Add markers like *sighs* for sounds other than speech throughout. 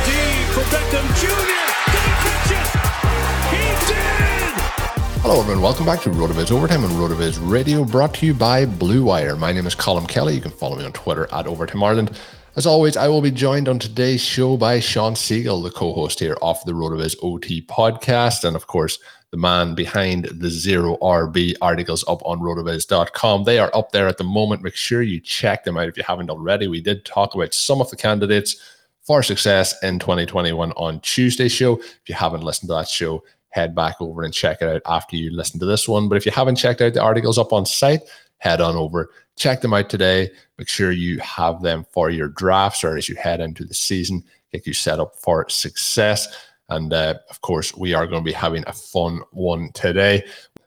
for Beckham Hello, everyone. Welcome back to RotoViz Overtime on RotoViz Radio, brought to you by Blue Wire. My name is Colin Kelly. You can follow me on Twitter at Overtime Ireland. As always, I will be joined on today's show by Sean Siegel, the co-host here of the RotoViz OT podcast, and of course, the man behind the zero RB articles up on rotoviz.com. They are up there at the moment. Make sure you check them out if you haven't already. We did talk about some of the candidates for success in 2021 on Tuesday show. If you haven't listened to that show, head back over and check it out after you listen to this one. But if you haven't checked out the articles up on site, head on over, check them out today. Make sure you have them for your drafts or as you head into the season, get you set up for success. And uh, of course, we are going to be having a fun one today.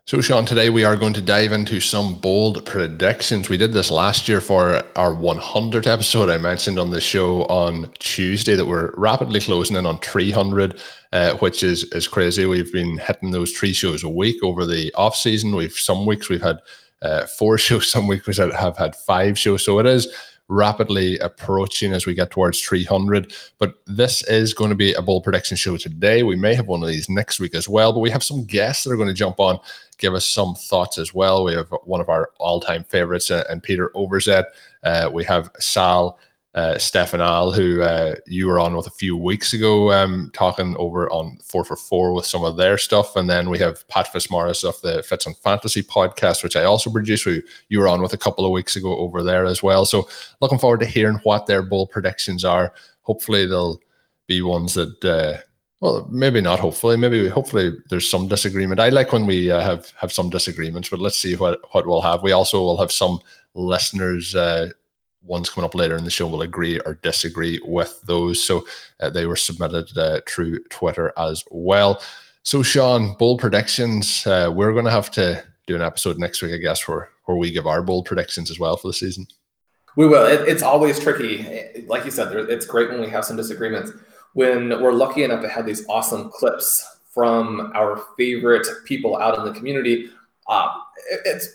So, Sean, today we are going to dive into some bold predictions. We did this last year for our 100th episode. I mentioned on the show on Tuesday that we're rapidly closing in on 300, uh, which is is crazy. We've been hitting those three shows a week over the off season. We've some weeks we've had uh, four *laughs* shows, some weeks we have had five shows. So it is rapidly approaching as we get towards 300. But this is going to be a bull prediction show today. We may have one of these next week as well, but we have some guests that are going to jump on, give us some thoughts as well. We have one of our all time favorites, uh, and Peter Overzet. Uh, we have Sal uh, Stefanile, who uh, you were on with a few weeks ago, um, talking over on four for four with some of their stuff. And then we have Pat Fitzmaurice of the Fitz on Fantasy podcast, which I also produce, who you were on with a couple of weeks ago over there as well. So looking forward to hearing what their bold predictions are. Hopefully they'll be ones that, uh, well, maybe not. Hopefully, maybe hopefully there's some disagreement. I like when we uh, have have some disagreements, but let's see what what we'll have. We also will have some listeners uh, ones coming up later in the show will agree or disagree with those. So uh, they were submitted uh, through Twitter as well. So Sean, bold predictions. Uh, we're going to have to do an episode next week, I guess, where where we give our bold predictions as well for the season. We will. It, it's always tricky. Like you said, there, it's great when we have some disagreements. When we're lucky enough to have these awesome clips from our favorite people out in the community, uh, it, it's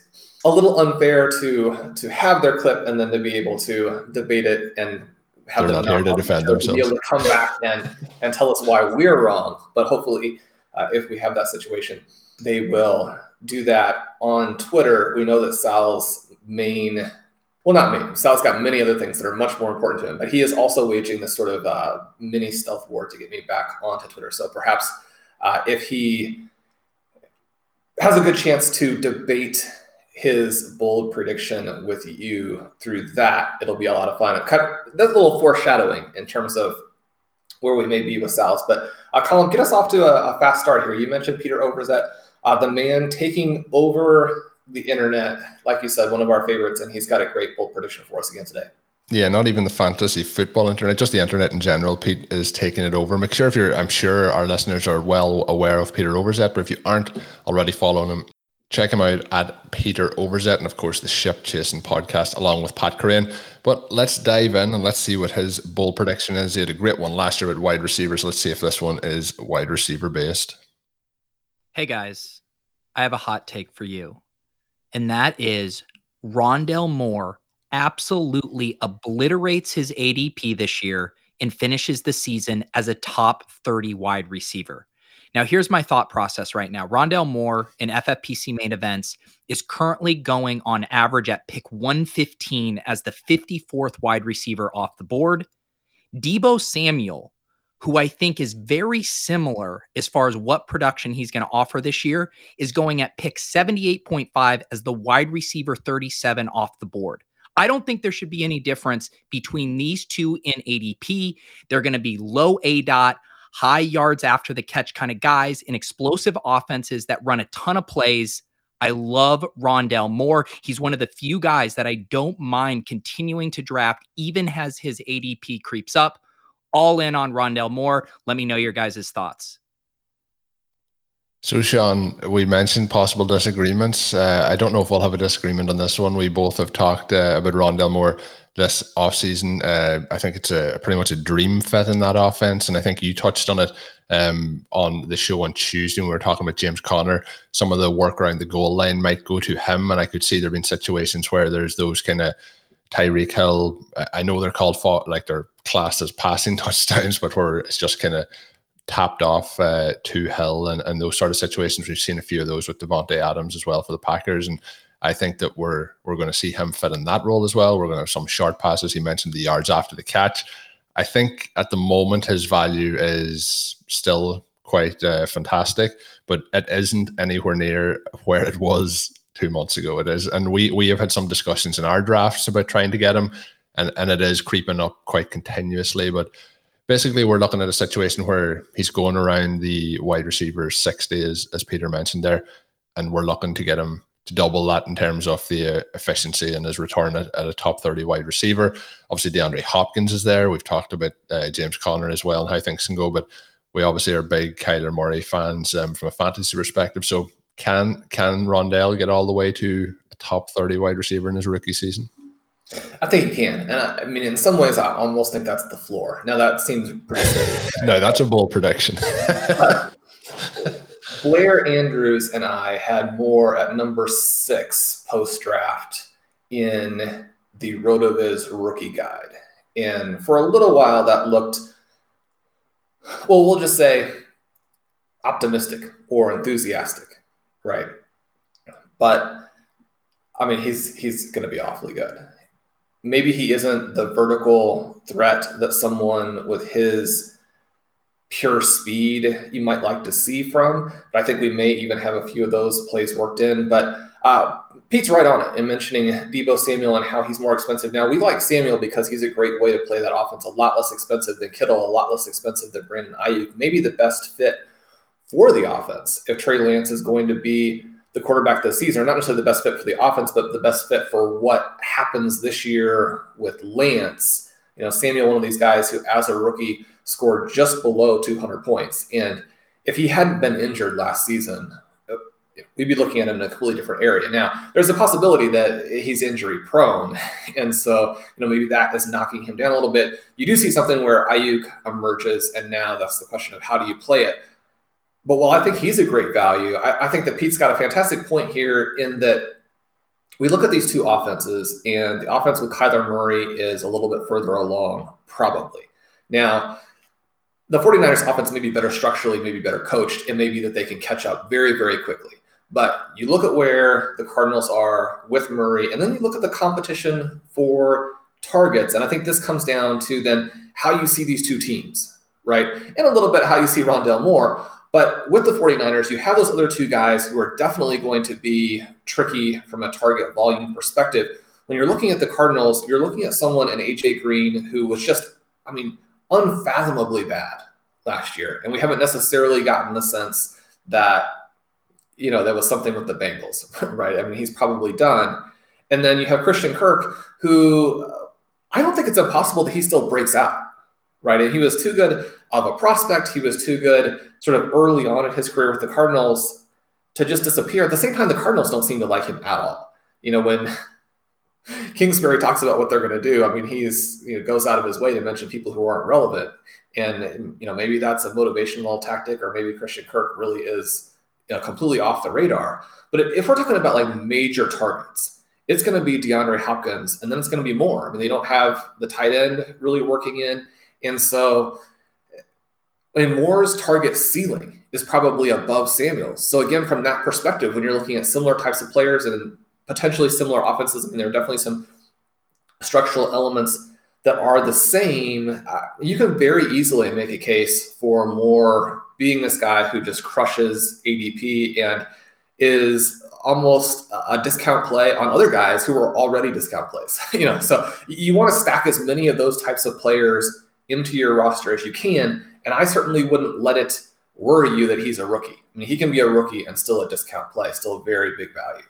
a little unfair to to have their clip and then to be able to debate it and have They're them not here to defend themselves. be able to come back and and tell us why we're wrong. But hopefully, uh, if we have that situation, they will do that on Twitter. We know that Sal's main, well, not main. Sal's got many other things that are much more important to him, but he is also waging this sort of uh, mini stealth war to get me back onto Twitter. So perhaps uh, if he has a good chance to debate his bold prediction with you through that. It'll be a lot of fun. That's a little foreshadowing in terms of where we may be with Sal's. But uh, Colin, get us off to a, a fast start here. You mentioned Peter Overzet, uh, the man taking over the internet, like you said, one of our favorites, and he's got a great bold prediction for us again today. Yeah, not even the fantasy football internet, just the internet in general. Pete is taking it over. Make sure if you're, I'm sure our listeners are well aware of Peter Overzet, but if you aren't already following him, Check him out at Peter Overzet and, of course, the Ship Chasing podcast along with Pat Kerrane. But let's dive in and let's see what his bold prediction is. He had a great one last year at wide receivers. Let's see if this one is wide receiver based. Hey, guys, I have a hot take for you, and that is Rondale Moore absolutely obliterates his ADP this year and finishes the season as a top 30 wide receiver. Now, here's my thought process right now. Rondale Moore in FFPC main events is currently going on average at pick 115 as the 54th wide receiver off the board. Deebo Samuel, who I think is very similar as far as what production he's going to offer this year, is going at pick 78.5 as the wide receiver 37 off the board. I don't think there should be any difference between these two in ADP. They're going to be low A dot, high yards after the catch kind of guys in explosive offenses that run a ton of plays. I love Rondale Moore. He's one of the few guys that I don't mind continuing to draft, even as his ADP creeps up. All in on Rondale Moore. Let me know your guys' thoughts. So, Sean, we mentioned possible disagreements. Uh, I don't know if we'll have a disagreement on this one. We both have talked uh, about Rondale Moore this offseason. Uh, I think it's a pretty much a dream fit in that offense. And I think you touched on it um, on the show on Tuesday when we were talking about James Conner. Some of the work around the goal line might go to him. And I could see there been situations where there's those kind of Tyreek Hill. I know they're called for, like they're classed as passing *laughs* touchdowns, but where it's just kind of tapped off uh, to Hill and, and those sort of situations. We've seen a few of those with Davante Adams as well for the Packers. And I think that we're we're going to see him fit in that role as well. We're going to have some short passes. He mentioned the yards after the catch. I think at the moment his value is still quite uh, fantastic, but it isn't anywhere near where it was two months ago. It is, and we we have had some discussions in our drafts about trying to get him, and and it is creeping up quite continuously. But basically, we're looking at a situation where he's going around the wide receiver sixty, as as Peter mentioned there, and we're looking to get him to double that in terms of the uh, efficiency and his return at, at, a top 30 wide receiver. Obviously, DeAndre Hopkins is there. We've talked about uh, James Conner as well and how things can go, but we obviously are big Kyler Murray fans um, from a fantasy perspective. So, can can Rondale get all the way to a top 30 wide receiver in his rookie season? I think he can. And I, I, mean, in some ways, I almost think that's the floor. Now, that seems pretty *laughs* no, that's a bold prediction. *laughs* Blair Andrews and I had more at number six post draft in the RotoViz rookie guide. And for a little while, that looked, well, we'll just say optimistic or enthusiastic, right? But I mean, he's he's going to be awfully good. Maybe he isn't the vertical threat that someone with his pure speed you might like to see from. But I think we may even have a few of those plays worked in. But uh, Pete's right on it in mentioning Deebo Samuel and how he's more expensive now. We like Samuel because he's a great way to play that offense, a lot less expensive than Kittle, a lot less expensive than Brandon Aiyuk. Maybe the best fit for the offense if Trey Lance is going to be the quarterback this season, not necessarily the best fit for the offense, but the best fit for what happens this year with Lance. You know, Samuel, one of these guys who, as a rookie, scored just below 200 points. And if he hadn't been injured last season, we'd be looking at him in a completely different area. Now, there's a possibility that he's injury prone. *laughs* And so, you know, maybe that is knocking him down a little bit. You do see something where Aiyuk emerges, and now that's the question of how do you play it. But while I think he's a great value, I, I think that Pete's got a fantastic point here in that we look at these two offenses, and the offense with Kyler Murray is a little bit further along, probably. Now, the 49ers offense may be better structurally, maybe better coached, and maybe that they can catch up very, very quickly. But you look at where the Cardinals are with Murray, and then you look at the competition for targets. And I think this comes down to then how you see these two teams, right? And a little bit how you see Rondale Moore. But with the 49ers, you have those other two guys who are definitely going to be tricky from a target volume perspective. When you're looking at the Cardinals, you're looking at someone in AJ Green who was just, I mean, unfathomably bad last year. And we haven't necessarily gotten the sense that, you know, there was something with the Bengals, *laughs* right? I mean, he's probably done. And then you have Christian Kirk, who uh, I don't think it's impossible that he still breaks out, right? And he was too good of a prospect. He was too good sort of early on in his career with the Cardinals to just disappear. At the same time, the Cardinals don't seem to like him at all. You know, when Kingsbury talks about what they're going to do. I mean, he's you know goes out of his way to mention people who aren't relevant, and you know maybe that's a motivational tactic, or maybe Christian Kirk really is you know, completely off the radar. But if we're talking about like major targets, it's going to be DeAndre Hopkins, and then it's going to be more. I mean, they don't have the tight end really working in, and so and Moore's target ceiling is probably above Samuel's. So again, from that perspective, when you're looking at similar types of players and potentially similar offenses, I mean, there are definitely some structural elements that are the same. Uh, you can very easily make a case for Moore being this guy who just crushes ADP and is almost a discount play on other guys who are already discount plays. *laughs* you know, so you want to stack as many of those types of players into your roster as you can and I certainly wouldn't let it worry you that he's a rookie. I mean, he can be a rookie and still a discount play, still a very big value.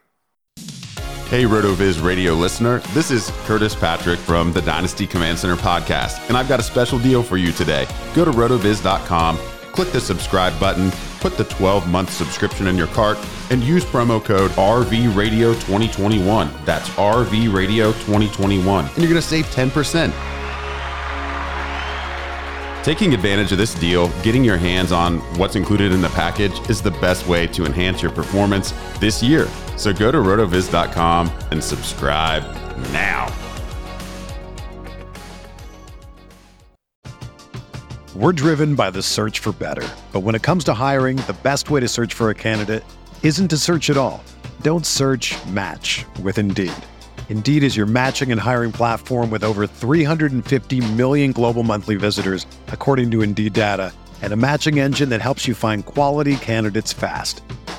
Hey, RotoViz radio listener. This is Curtis Patrick from the Dynasty Command Center podcast, and I've got a special deal for you today. Go to rotoviz.com, click the subscribe button, put the 12 month subscription in your cart, and use promo code RVRadio2021. That's RVRadio2021, and you're going to save 10%. Taking advantage of this deal, getting your hands on what's included in the package is the best way to enhance your performance this year. So go to rotoviz.com and subscribe now. We're driven by the search for better. But when it comes to hiring, the best way to search for a candidate isn't to search at all. Don't search match with Indeed. Indeed is your matching and hiring platform with over 350 million global monthly visitors, according to Indeed data, and a matching engine that helps you find quality candidates fast.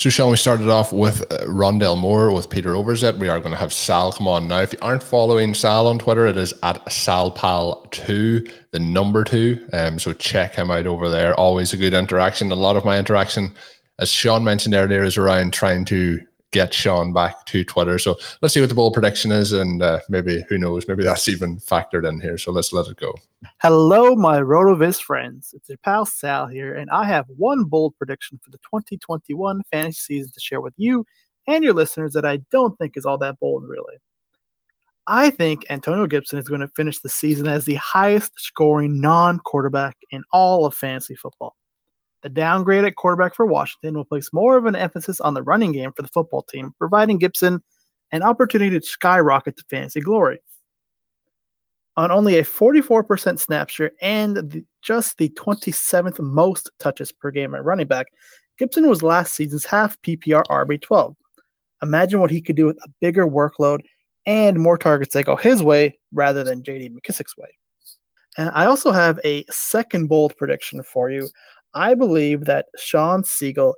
So, shall we start it off with uh, Rondale Moore with Peter Overzet? We are going to have Sal come on now. If you aren't following Sal on Twitter, it is at SalPal2, the number two. Um, so check him out over there. Always a good interaction. A lot of my interaction, as Sean mentioned earlier, is around trying to get Sean back to Twitter. So let's see what the bold prediction is, and uh, maybe who knows, maybe that's even factored in here. So let's let it go. Hello, my Rotoviz friends. It's your pal Sal here, and I have one bold prediction for the 2021 fantasy season to share with you and your listeners that I don't think is all that bold, really. I think Antonio Gibson is going to finish the season as the highest scoring non quarterback in all of fantasy football. The downgrade at quarterback for Washington will place more of an emphasis on the running game for the football team, providing Gibson an opportunity to skyrocket to fantasy glory. On only a 44% snap share and the, just the 27th most touches per game at running back, Gibson was last season's half PPR RB12. Imagine what he could do with a bigger workload and more targets that go his way rather than JD McKissick's way. And I also have a second bold prediction for you. I believe that Sean Siegel,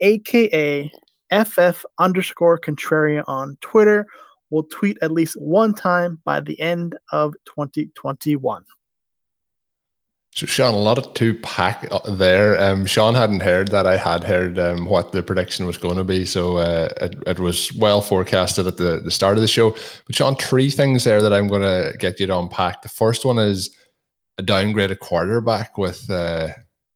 aka FF underscore contrarian on Twitter, will tweet at least one time by the end of 2021. So Sean, a lot of two pack uh, there. Um, Sean hadn't heard that. I had heard um, what the prediction was going to be, so uh, it, it, was well forecasted at the, the start of the show. But Sean, three things there that I'm going to get you to unpack. The first one is a downgraded quarterback with uh,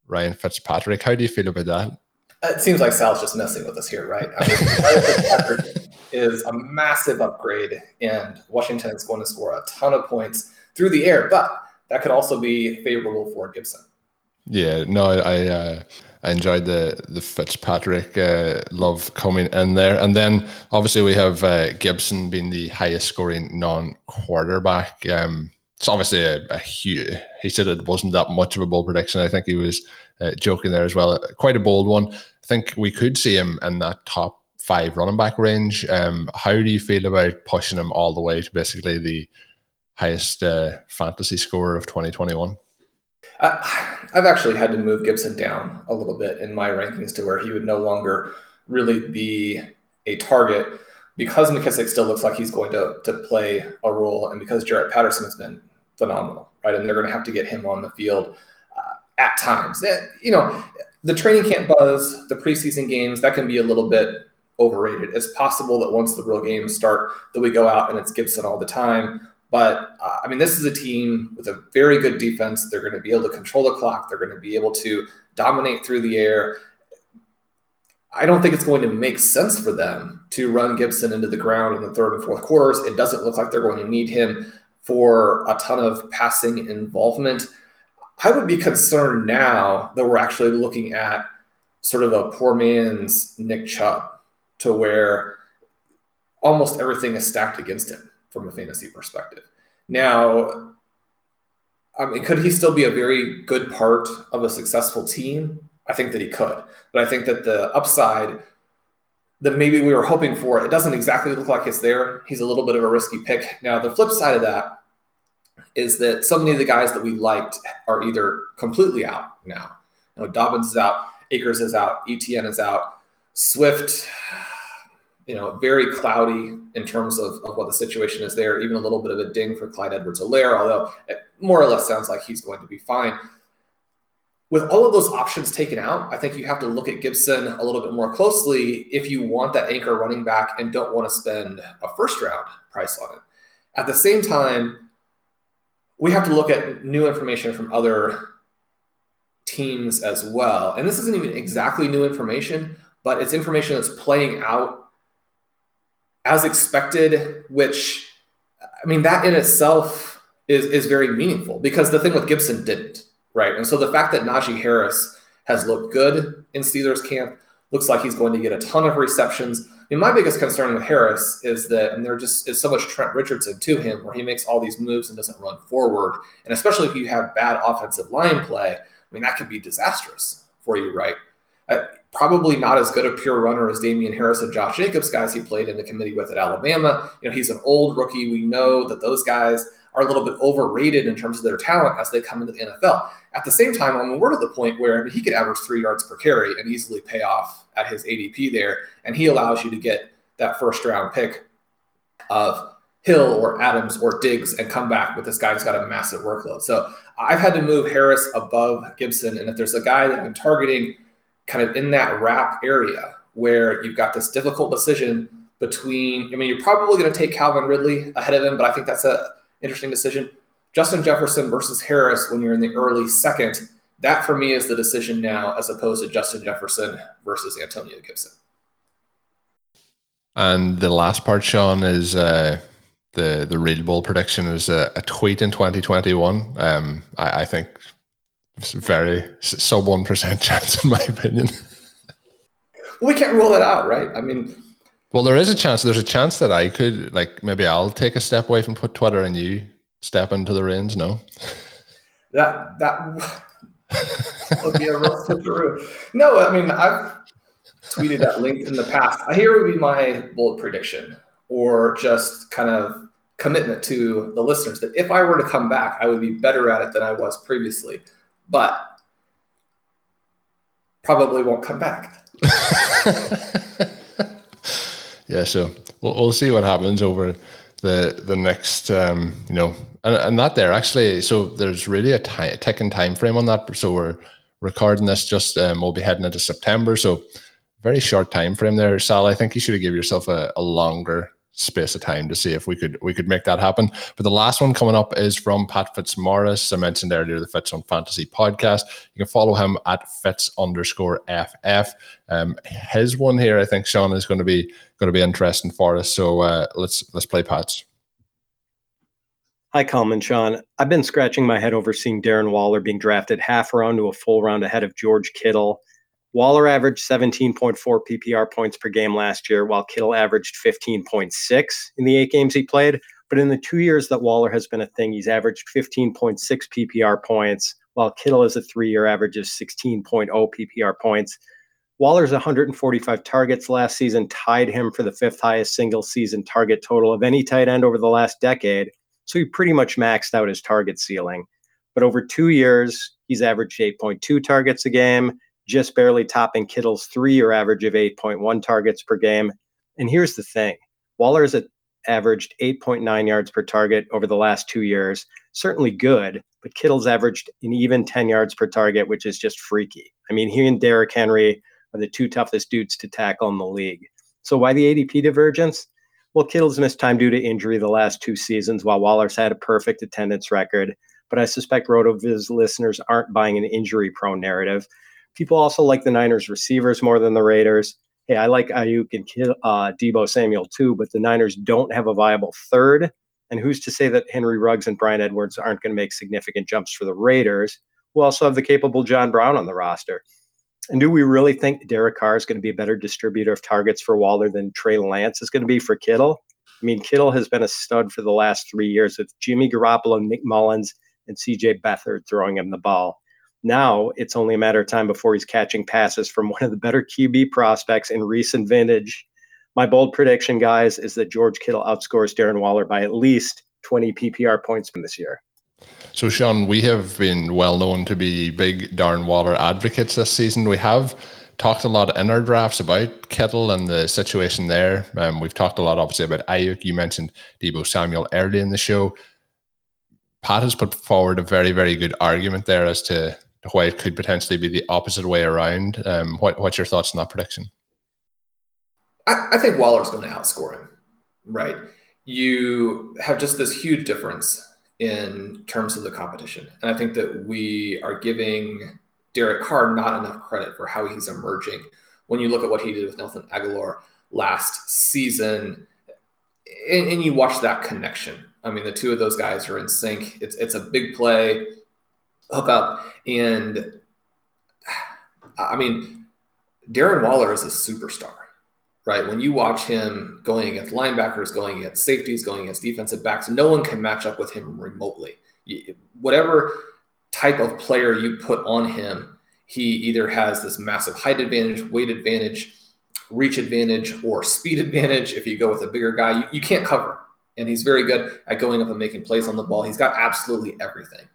Ryan Fitzpatrick. How do you feel about that? It seems like Sal's just messing with us here, right? I mean, *laughs* Fitzpatrick is a massive upgrade, and Washington is going to score a ton of points through the air, but that could also be favorable for Gibson. Yeah, no, I uh, I enjoyed the the Fitzpatrick uh, love coming in there, and then obviously we have uh, Gibson being the highest scoring non quarterback. Um, it's obviously a, a, huge. He said it wasn't that much of a bold prediction. I think he was uh, joking there as well. Quite a bold one. I think we could see him in that top five running back range. Um, how do you feel about pushing him all the way to basically the highest uh, fantasy score of 2021? Uh, I've actually had to move Gibson down a little bit in my rankings to where he would no longer really be a target because McKissick still looks like he's going to, to play a role and because Jaret Patterson has been phenomenal, right? And they're going to have to get him on the field uh, at times. You know, the training camp buzz, the preseason games, that can be a little bit overrated. It's possible that once the real games start, that we go out and it's Gibson all the time. But uh, I mean, this is a team with a very good defense. They're going to be able to control the clock. They're going to be able to dominate through the air. I don't think it's going to make sense for them to run Gibson into the ground in the third and fourth quarters. It doesn't look like they're going to need him for a ton of passing involvement. I would be concerned now that we're actually looking at sort of a poor man's Nick Chubb to where almost everything is stacked against him from a fantasy perspective. Now, I mean, could he still be a very good part of a successful team? I think that he could, but I think that the upside that maybe we were hoping for, it doesn't exactly look like it's there. He's a little bit of a risky pick. Now, the flip side of that is that so many of the guys that we liked are either completely out now. You know, Dobbins is out, Akers is out, ETN is out, Swift you know, very cloudy in terms of, of what the situation is there. Even a little bit of a ding for Clyde Edwards-Helaire, although it more or less sounds like he's going to be fine. With all of those options taken out, I think you have to look at Gibson a little bit more closely if you want that anchor running back and don't want to spend a first round price on it. At the same time, we have to look at new information from other teams as well. And this isn't even exactly new information, but it's information that's playing out as expected, which I mean, that in itself is is very meaningful because the thing with Gibson didn't, right? And so the fact that Najee Harris has looked good in Steelers camp looks like he's going to get a ton of receptions. I mean, my biggest concern with Harris is that, and there just is so much Trent Richardson to him where he makes all these moves and doesn't run forward. And especially if you have bad offensive line play, I mean, that could be disastrous for you, right? Uh, probably not as good a pure runner as Damien Harris and Josh Jacobs, guys he played in the committee with at Alabama. You know, he's an old rookie. We know that those guys are a little bit overrated in terms of their talent as they come into the NFL. At the same time, I mean, we're to the point where I mean, he could average three yards per carry and easily pay off at his ADP there, and he allows you to get that first round pick of Hill or Adams or Diggs and come back with this guy who's got a massive workload. So I've had to move Harris above Gibson, and if there's a guy that I'm targeting – kind of in that wrap area where you've got this difficult decision between, I mean, you're probably going to take Calvin Ridley ahead of him, but I think that's an interesting decision. Justin Jefferson versus Harris when you're in the early second, that for me is the decision now as opposed to Justin Jefferson versus Antonio Gibson. And the last part, Sean, is uh, the the real bowl prediction is a, a tweet in 2021. Um, I, I think it's very sub one percent *laughs* chance, in my opinion. we can't rule it out, right? I mean, well, there is a chance. There's a chance that I could, like, maybe I'll take a step away from put Twitter, and you step into the reins. No, *laughs* that that *laughs* would be a real switcheroo. No, I mean, I've tweeted that link in the past. Uh, here would be my bold prediction, or just kind of commitment to the listeners that if I were to come back, I would be better at it than I was previously but probably won't come back. *laughs* yeah, so we'll, we'll see what happens over the the next um, you know and, and that there actually, so there's really a, ticking time frame on that. So we're recording this just, um, we'll be heading into September. So very short time frame there, Sal. I think you should have given yourself a, a longer space of time to see if we could we could make that happen. But the last one coming up is from Pat Fitzmaurice. I mentioned earlier the Fitz on Fantasy podcast. You can follow him at Fitz underscore FF. Um, his one here, I think, Sean, is going to be going to be interesting for us. So uh, let's let's play Pat's. Hi, Coleman, Sean. I've been scratching my head over seeing Darren Waller being drafted half round to a full round ahead of George Kittle. Waller averaged 17.4 PPR points per game last year, while Kittle averaged 15.6 in the eight games he played. But in the two years that Waller has been a thing, he's averaged 15.6 PPR points, while Kittle is a three year average of 16.0 PPR points. Waller's 145 targets last season tied him for the fifth highest single season target total of any tight end over the last decade. So he pretty much maxed out his target ceiling. But over two years, he's averaged 8.2 targets a game just barely topping Kittle's three year average of 8.1 targets per game. And here's the thing Waller has averaged 8.9 yards per target over the last two years. Certainly good, but Kittle's averaged an even 10 yards per target, which is just freaky. I mean, he and Derrick Henry are the two toughest dudes to tackle in the league. So why the ADP divergence? Well, Kittle's missed time due to injury the last two seasons, while Waller's had a perfect attendance record. But I suspect RotoViz listeners aren't buying an injury prone narrative. People also like the Niners receivers more than the Raiders. Hey, I like Aiyuk and uh, Deebo Samuel too, but the Niners don't have a viable third. And who's to say that Henry Ruggs and Bryan Edwards aren't going to make significant jumps for the Raiders, who also have the capable John Brown on the roster? And do we really think Derek Carr is going to be a better distributor of targets for Waller than Trey Lance is going to be for Kittle? I mean, Kittle has been a stud for the last three years with Jimmy Garoppolo, Nick Mullens, and CJ Beathard throwing him the ball. Now it's only a matter of time before he's catching passes from one of the better QB prospects in recent vintage. My bold prediction, guys, is that George Kittle outscores Darren Waller by at least 20 PPR points from this year. So, Sean, we have been well known to be big Darren Waller advocates this season. We have talked a lot in our drafts about Kittle and the situation there. Um, we've talked a lot, obviously, about Aiyuk. You mentioned Deebo Samuel early in the show. Pat has put forward a very, very good argument there as to why it could potentially be the opposite way around. Um, what, what's your thoughts on that prediction? I, I think Waller's going to outscore him, right? You have just this huge difference in terms of the competition. And I think that we are giving Derek Carr not enough credit for how he's emerging. When you look at what he did with Nelson Agholor last season, and, and, you watch that connection. I mean, the two of those guys are in sync. It's it's a big play hookup. And I mean, Darren Waller is a superstar, right? When you watch him going against linebackers, going against safeties, going against defensive backs, no one can match up with him remotely. Whatever type of player you put on him, he either has this massive height advantage, weight advantage, reach advantage, or speed *laughs* advantage. If you go with a bigger guy, you, you can't cover. And he's very good at going up and making plays on the ball. He's got absolutely everything.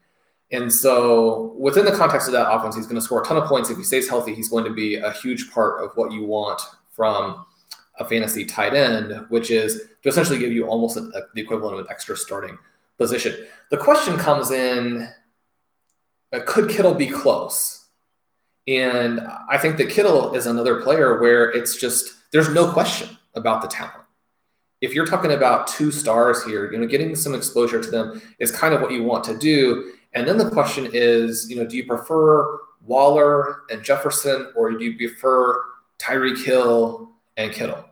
And so, within the context of that offense, he's going to score a ton of points. If he stays healthy, he's going to be a huge part of what you want from a fantasy tight end, which is to essentially give you almost a, a, the equivalent of an extra starting position. The question comes in uh, could Kittle be close? And I think that Kittle is another player where it's just, there's no question about the talent. If you're talking about two stars here, you know, getting some exposure to them is kind of what you want to do. And then the question is, you know, do you prefer Waller and Jefferson, or do you prefer Tyreek Hill and Kittle?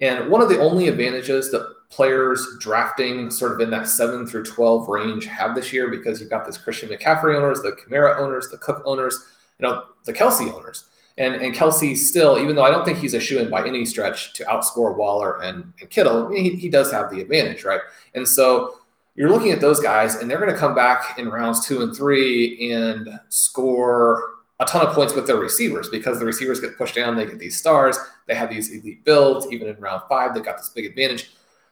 And one of the only advantages that players drafting sort of in that seven through 12 range have this year, because you've got this Christian McCaffrey owners, the Kamara owners, the Cook owners, you know, the Kelce owners. And, and Kelce still, even though I don't think he's a shoe in by any stretch to outscore Waller and, and Kittle, he, he does have the advantage, right? And so you're looking at those guys, and they're going to come back in rounds two and three and score a ton of points with their receivers because the receivers get pushed down. They get these stars. They have these elite builds. Even in round five, they got this big advantage.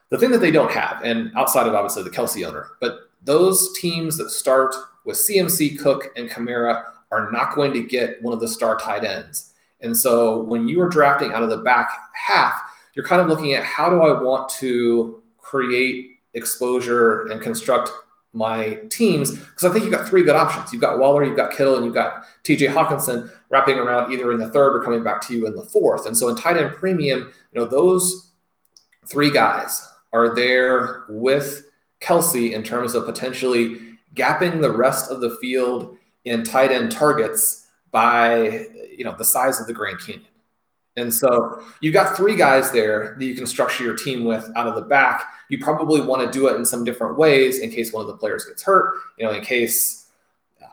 The thing that they don't have, and outside of obviously the Kelce owner, but those teams that start with CMC, Cook, and Kamara are not going to get one of the star tight ends. And so when you are drafting out of the back half, you're kind of looking at how do I want to create exposure and construct my teams because I think you've got three good options. You've got Waller, you've got Kittle, and you've got TJ Hockenson wrapping around either in the third or coming back to you in the fourth. And so in tight end premium, you know, those three guys are there with Kelce in terms of potentially gapping the rest of the field in tight end targets by you know the size of the Grand Canyon. And so you've got three guys there that you can structure your team with out of the back. You probably want to do it in some different ways in case one of the players gets hurt, you know, in case uh,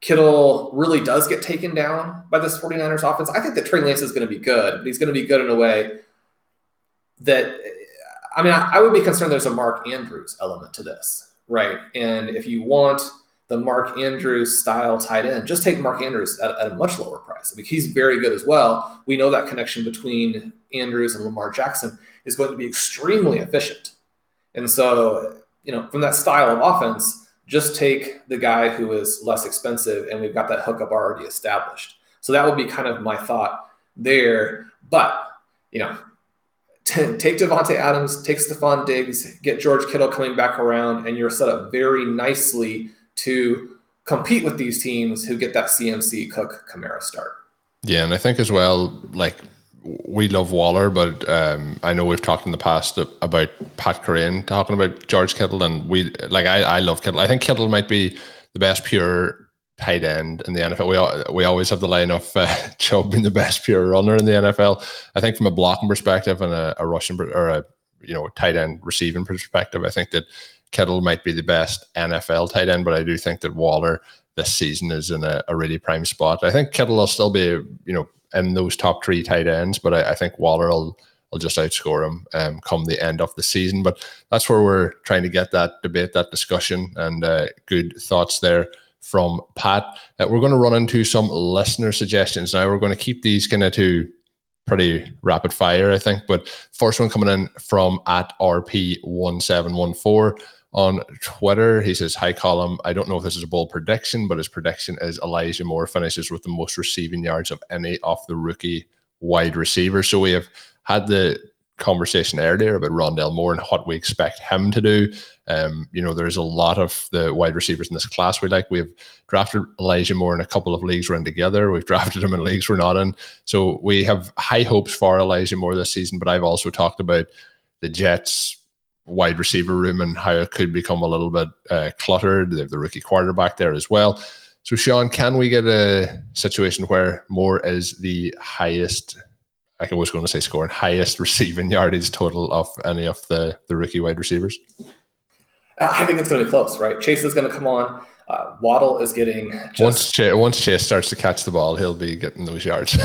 Kittle really does get taken down by this 49ers offense. I think that Trey Lance is going to be good, he's going to be good in a way that, I mean, I, I would be concerned there's a Mark Andrews element to this, right? And if you want – the Mark Andrews style tight end. Just take Mark Andrews at, at, a much lower I mean, he's very good as well. We know that connection between Andrews and Lamar Jackson is going to be extremely efficient. And so, you know, from that style of offense, just take the guy who is less expensive, and we've got that hookup already established. So that would be kind of my thought there. But, you know, t- *laughs* take Davante Adams, take Stefon Diggs, get George Kittle coming back around, and you're set up very nicely to compete with these teams who get that CMC Cook Kamara start. Yeah, and I think as well, like we love Waller, but um, I know we've talked in the past about Pat Kerrane talking about George Kittle, and we like I, I love Kittle. I think Kittle might be the best pure tight end in the NFL. We we always have the line of uh, *laughs* Chubb being the best pure runner in the NFL. I think from a blocking perspective and a, a rushing or a you know tight end receiving perspective, I think that Kittle might be the best NFL tight end, but I do think that Waller this season is in a, a really prime spot. I think Kittle will still be, you know, in those top three tight ends, but I, I think Waller will will just outscore him um, come the end of the season. But that's where we're trying to get that debate, that discussion, and uh, good thoughts there from Pat. Uh, we're going to run into some listener suggestions now. We're going to keep these kind of to pretty rapid fire, I think. But first one coming in from at RP1714 on Twitter. He says, Hi, Column. I don't know if this is a bold prediction, but his prediction is Elijah Moore finishes with the most receiving yards of any of the rookie wide receivers. So we have had the conversation earlier about Rondale Moore and what we expect him to do. Um, you know, there's a lot of the wide receivers in this class we like. We've drafted Elijah Moore in a couple of leagues we're in together. We've *laughs* drafted him in leagues we're not in. So we have high hopes for Elijah Moore this season. But I've also talked about the Jets wide receiver room and how it could become a little bit uh, cluttered. They have the rookie quarterback there as well. So, Sean, can we get a situation where Moore is the highest? I was going to say scoring highest *laughs* receiving yardage total of any of the the rookie wide receivers. I think it's going to be close, right? Chase is going to come on. Uh, Waddle is getting just, once Chase, once Chase starts to catch the ball, he'll be getting those yards.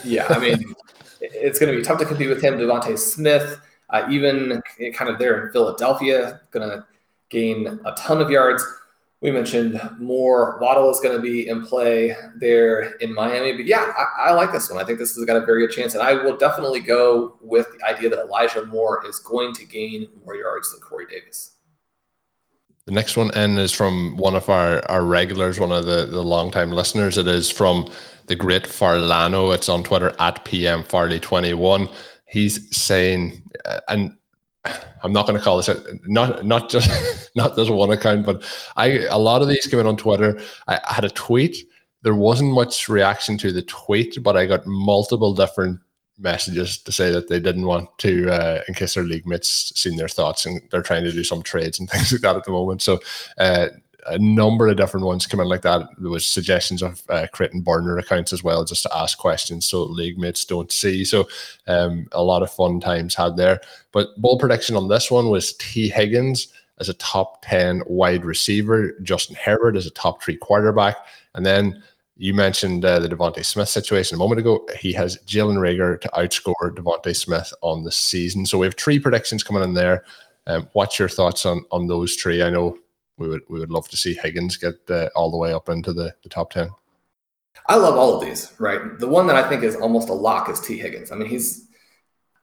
*laughs* yeah, I mean, it's going to be tough to compete with him. DeVonta Smith uh, even kind of there in Philadelphia, going to gain a ton of yards. We mentioned more. Waddle is going to be in play there in Miami. But yeah, I, I, like this one. I think this has got a very good chance. And I will definitely go with the idea that Elijah Moore is going to gain more yards than Corey Davis. The next one in is from one of our, our regulars, one of the, the longtime listeners. It is from the great Farlano. It's on Twitter at PM Farley21 he's saying, uh, and I'm not going to call this a, not not just *laughs* not this one account, but I a lot of these came in on Twitter. I, I had a tweet. There wasn't much reaction to the tweet, but I got multiple different messages to say that they didn't want to, uh, in case their league mates seen their thoughts and they're trying to do some trades and *laughs* things like that at the moment. So uh, a number of different ones come in like that. There was suggestions of uh, creating burner accounts as well, just to ask questions so league mates don't see. So um, a lot of fun times had there. But bold prediction on this one was Tee Higgins as a top 10 wide receiver, Justin Herbert as a top three quarterback. And then you mentioned uh, the DeVonta Smith situation a moment ago. He has Jalen Reagor to outscore DeVonta Smith on the season. So we have three predictions coming in there. Um, what's your thoughts on on those three? I know we would we would love to see Higgins get uh, all the way up into the, the top ten. I love all of these. Right, the one that I think is almost a lock is T. Higgins. I mean, he's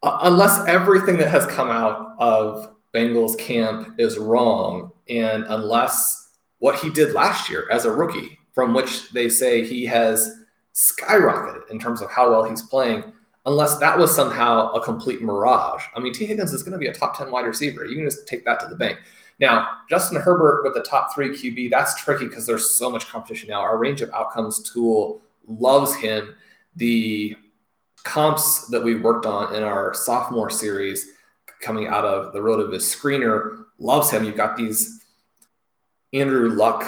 uh, unless everything that has come out of Bengals camp is wrong, and unless what he did last year as a rookie, from which they say he has skyrocketed in terms of how well he's playing, unless that was somehow a complete mirage. I mean, T. Higgins is going to be a top 10 wide receiver. You can just take that to the bank. Now, Justin Herbert with the top three QB, that's tricky because there's so much competition now. Our range of outcomes tool loves him. The comps that we worked on in our sophomore series coming out of the RotoViz screener loves him. You've got these Andrew Luck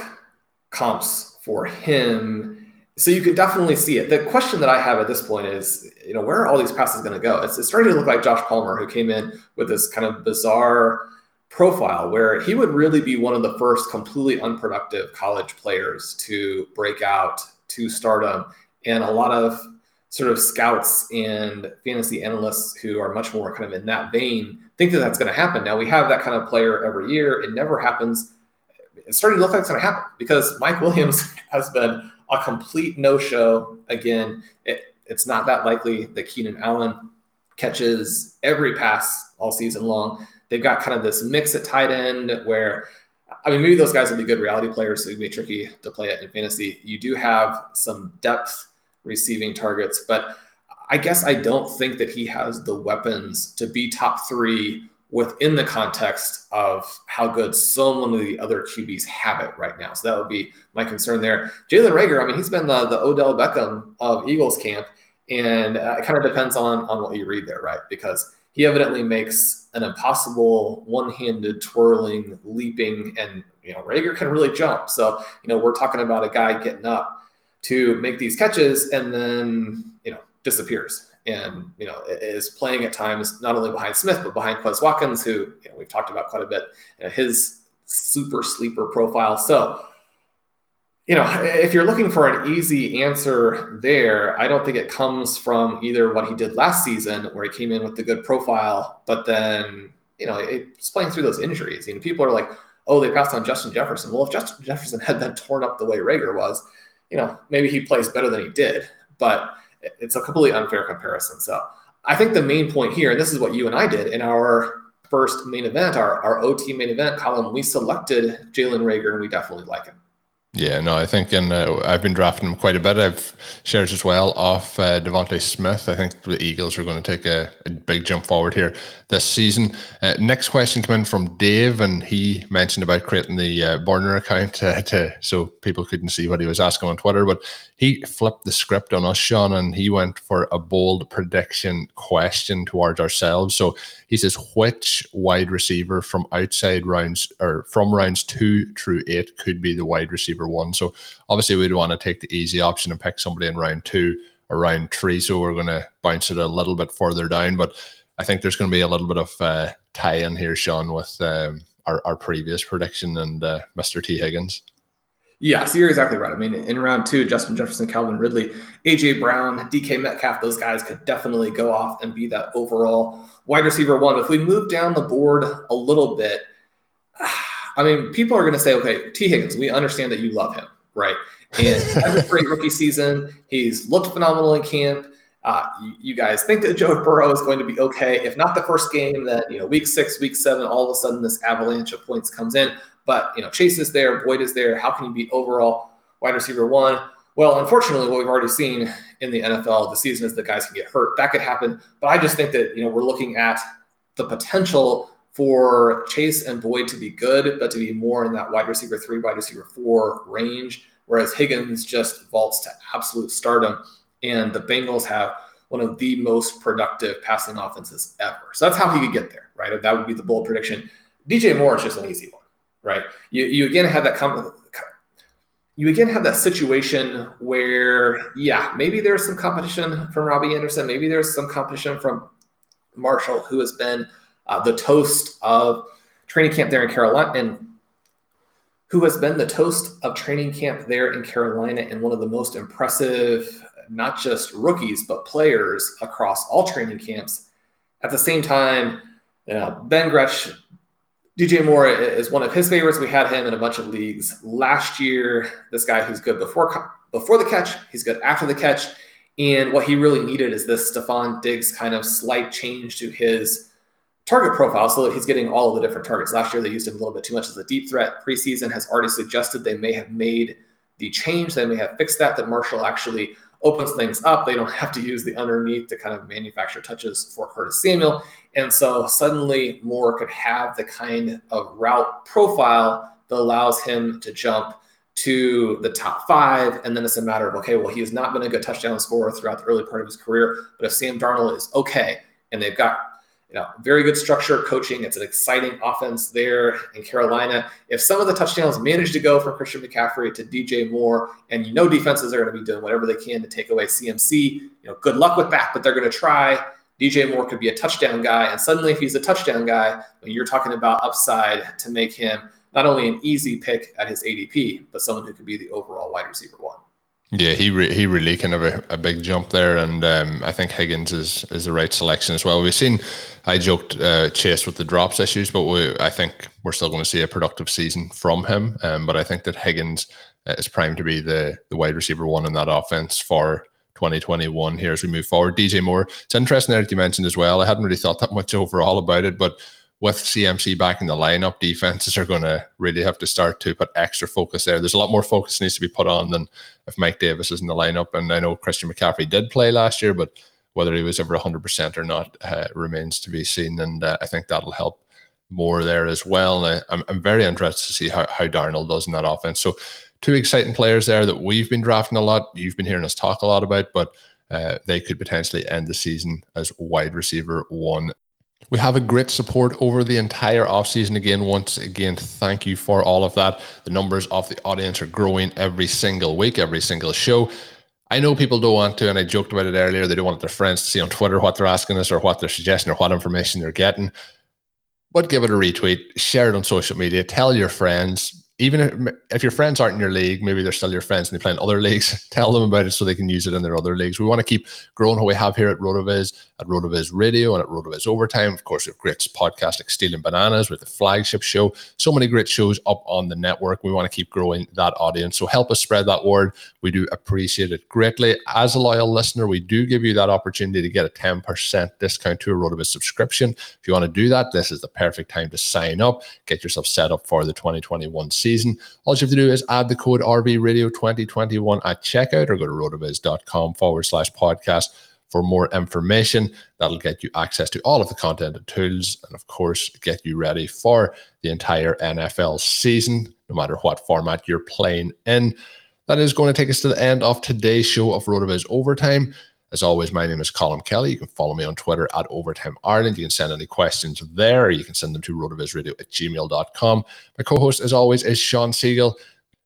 comps for him. So you could definitely see it. The question that I have at this point is, you know, where are all these passes going to go? It's, it's starting to look like Josh Palmer, who came in with this kind of bizarre profile where he would really be one of the first completely unproductive college players to break out to stardom. And a lot of sort of scouts and fantasy analysts who are much more kind of in that vein think that that's going to happen. Now we have that kind of player every year. It never happens. It's starting to look like it's going to happen because Mike *laughs* Williams has been a complete no-show. Again, it, it's not that likely that Keenan Allen catches every pass all season long. They've got kind of this mix at tight end where, I mean, maybe those guys will be good reality players, so it'd be tricky to play it in fantasy. You do have some depth receiving targets, but I guess I don't think that he has the weapons to be top three within the context of how good so many of the other QBs have it right now. So that would be my concern there. Jalen Reagor, I mean, he's been the, the Odell Beckham of Eagles camp, and uh, it kind of depends on on what you read there, right? Because he evidently makes an impossible one-handed twirling, leaping, and you know Reagor can really jump. So you know we're talking about a guy getting up to make these catches and then you know disappears and you know is playing at times not only behind Smith but behind Quez Watkins, who you know, we've talked about quite a bit. You know, his super sleeper profile. So you know, if you're looking for an easy answer there, I don't think it comes from either what he did last season, where he came in with the good profile, but then, you know, it's playing through those injuries. You know, people are like, oh, they passed on Justin Jefferson. Well, if Justin Jefferson *laughs* had been torn up the way Reagor was, you know, maybe he plays better than he did, but it's a completely unfair comparison. So I think the main point here, and this is what you and I did in our first main event, our, our OT main event column, we selected Jalen Reagor and we definitely like him. Yeah, no, I think, and uh, I've been drafting him quite a bit. I've shares as well off uh, DeVonta Smith. I think the Eagles are going to take a, a big jump forward here this season. Uh, next question came in from Dave, and he mentioned about creating the uh, burner account to, *laughs* to, so people couldn't see what he was asking on Twitter. But he flipped the script on us, Shawn, and he went for a bold prediction question towards ourselves. So he says, which wide receiver from outside rounds or from rounds two through eight could be the wide receiver one? So obviously, we'd want to take the easy option and pick somebody in round two or round three. So we're going to bounce it a little bit further down, but I think there's going to be a little bit of uh, tie in here, Shawn, with um, our, our previous prediction and uh, Mr. Tee Higgins. Yeah, so you're exactly right. I mean, in round two, Justin Jefferson, Calvin Ridley, AJ Brown, DK Metcalf, those guys could definitely go off and be that overall wide receiver one. If we move down the board a little bit, *sighs* I mean, people are going to say, okay, Tee Higgins, we understand that you love him, right? And has a great *laughs* rookie season. He's looked phenomenal in camp. Uh, you, you, guys think that Joe Burrow is going to be okay. If not the first game, then you know week six, week seven, all of a sudden this avalanche of points comes in. But you know Chase is there, Boyd is there. How can you be overall wide receiver one? Well, unfortunately, what we've already seen in the NFL this season is that guys can get hurt. That could happen. But I just think that you know we're looking at the potential for Chase and Boyd to be good, but to be more in that wide receiver three, wide receiver four range, whereas Higgins just vaults to absolute stardom and the Bengals have one of the most productive passing offenses ever. So that's how he could get there, right? That would be the bold prediction. DJ Moore is just an easy one, right? You, you again have that com- you again have that situation where, yeah, maybe there's some competition from Robbie Anderson, maybe there's some competition from Marshall, who has been uh, the toast of training camp there in Carolina, and who has been the toast of training camp there in Carolina and one of the most impressive not just rookies, but players across all training camps. At the same time, Ben Gretch, DJ Moore is one of his favorites. We had him in a bunch of leagues last year. This guy who's good before before the catch, he's good after the catch. And what he really needed is this Stefon Diggs kind of slight change to his target profile so that he's getting all of the different targets. Last year, they used him a little bit too much as a deep threat. Preseason has already suggested they may have made the change. They may have fixed that, that Marshall actually opens things up. They don't *laughs* have to use the underneath to kind of manufacture touches for Curtis Samuel. And so suddenly Moore could have the kind of route profile that allows him to jump to the top five. And then it's a matter of, okay, well, he has not been a good touchdown scorer throughout the early part of his career. But if Sam Darnold is okay and they've got you know, very good structure coaching. It's an exciting offense there in Carolina. If some of the touchdowns manage to go from Christian McCaffrey to DJ Moore, and you know defenses are going to be doing whatever they can to take away CMC, you know, good luck with that, but they're going to try. DJ Moore could be a touchdown guy, and suddenly, if he's a touchdown guy, you're talking about upside to make him not only an easy pick at his ADP, but someone who could be the overall wide receiver one. Yeah, he re- he really kind of a, a big jump there, and um, I think Higgins is is the right selection as well. We've seen, I joked uh, Chase with the drops issues, but we, I think we're still going to see a productive season from him. Um, but I think that Higgins is primed to be the the wide receiver one in that offense for 2021 here as we move forward. DJ Moore, it's interesting that you mentioned as well. I hadn't really thought that much *laughs* overall about it, but with CMC back in the lineup, defenses are going to really have to start to put extra focus there. There's a lot more focus needs to be put on than if Mike Davis is in the lineup. And I know Christian McCaffrey did play last year, but whether he was ever 100% or not uh, remains to be seen. And uh, I think that'll help more there as well. And I, am I'm very interested to see how, how Darnold does in that offense. So, two exciting players there that we've been drafting a lot. You've been hearing us talk a lot about, but uh, they could potentially end the season as wide receiver one we have a great support over the entire offseason. Again, once again, thank you for all of that. The numbers of the audience are growing every single week, every single show. I know people don't want to, and I joked about it earlier. They don't want their friends to see on Twitter what they're asking us or what they're suggesting or what information they're getting. But give it a retweet, share it on social media, tell your friends, even if, if your friends aren't in your league, maybe they're still your friends and they play in other *laughs* leagues, tell them about it so they can use it in their other leagues. We want to keep growing what we have here at RotoViz, at RotoViz Radio and at RotoViz Overtime. Of course, we have great podcasts like Stealing Bananas with the flagship show. So many great shows up on the network. We want to keep growing that audience. So help us spread that word. We do appreciate it greatly. As a loyal listener, we do give you that opportunity to get a 10% discount to a RotoViz subscription. If you want to do that, this is the perfect time to sign up, get yourself set up for the 2021 season season. All you have to do is add the code RV Radio 2021 at checkout or go to rotoviz.com forward slash podcast for more information. That'll get you access to all of the content and tools, and of course, get you ready for the entire NFL season, no matter what format you're playing in. That is going to take us to the end of today's show of RotoViz Overtime. As always, my name is Colm Kelly. You can follow me on Twitter at Overtime Ireland. You can send any questions there, you can send them to rotovizradio at gmail.com. My co host, as always, is Shawn Siegele.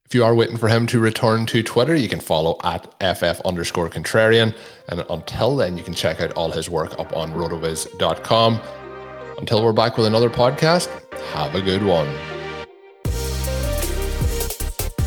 If you are waiting for him to return to Twitter, you can follow at FF underscore contrarian. And until then, you can check out all his work up on rotoviz.com. Until we're back with another podcast, have a good one.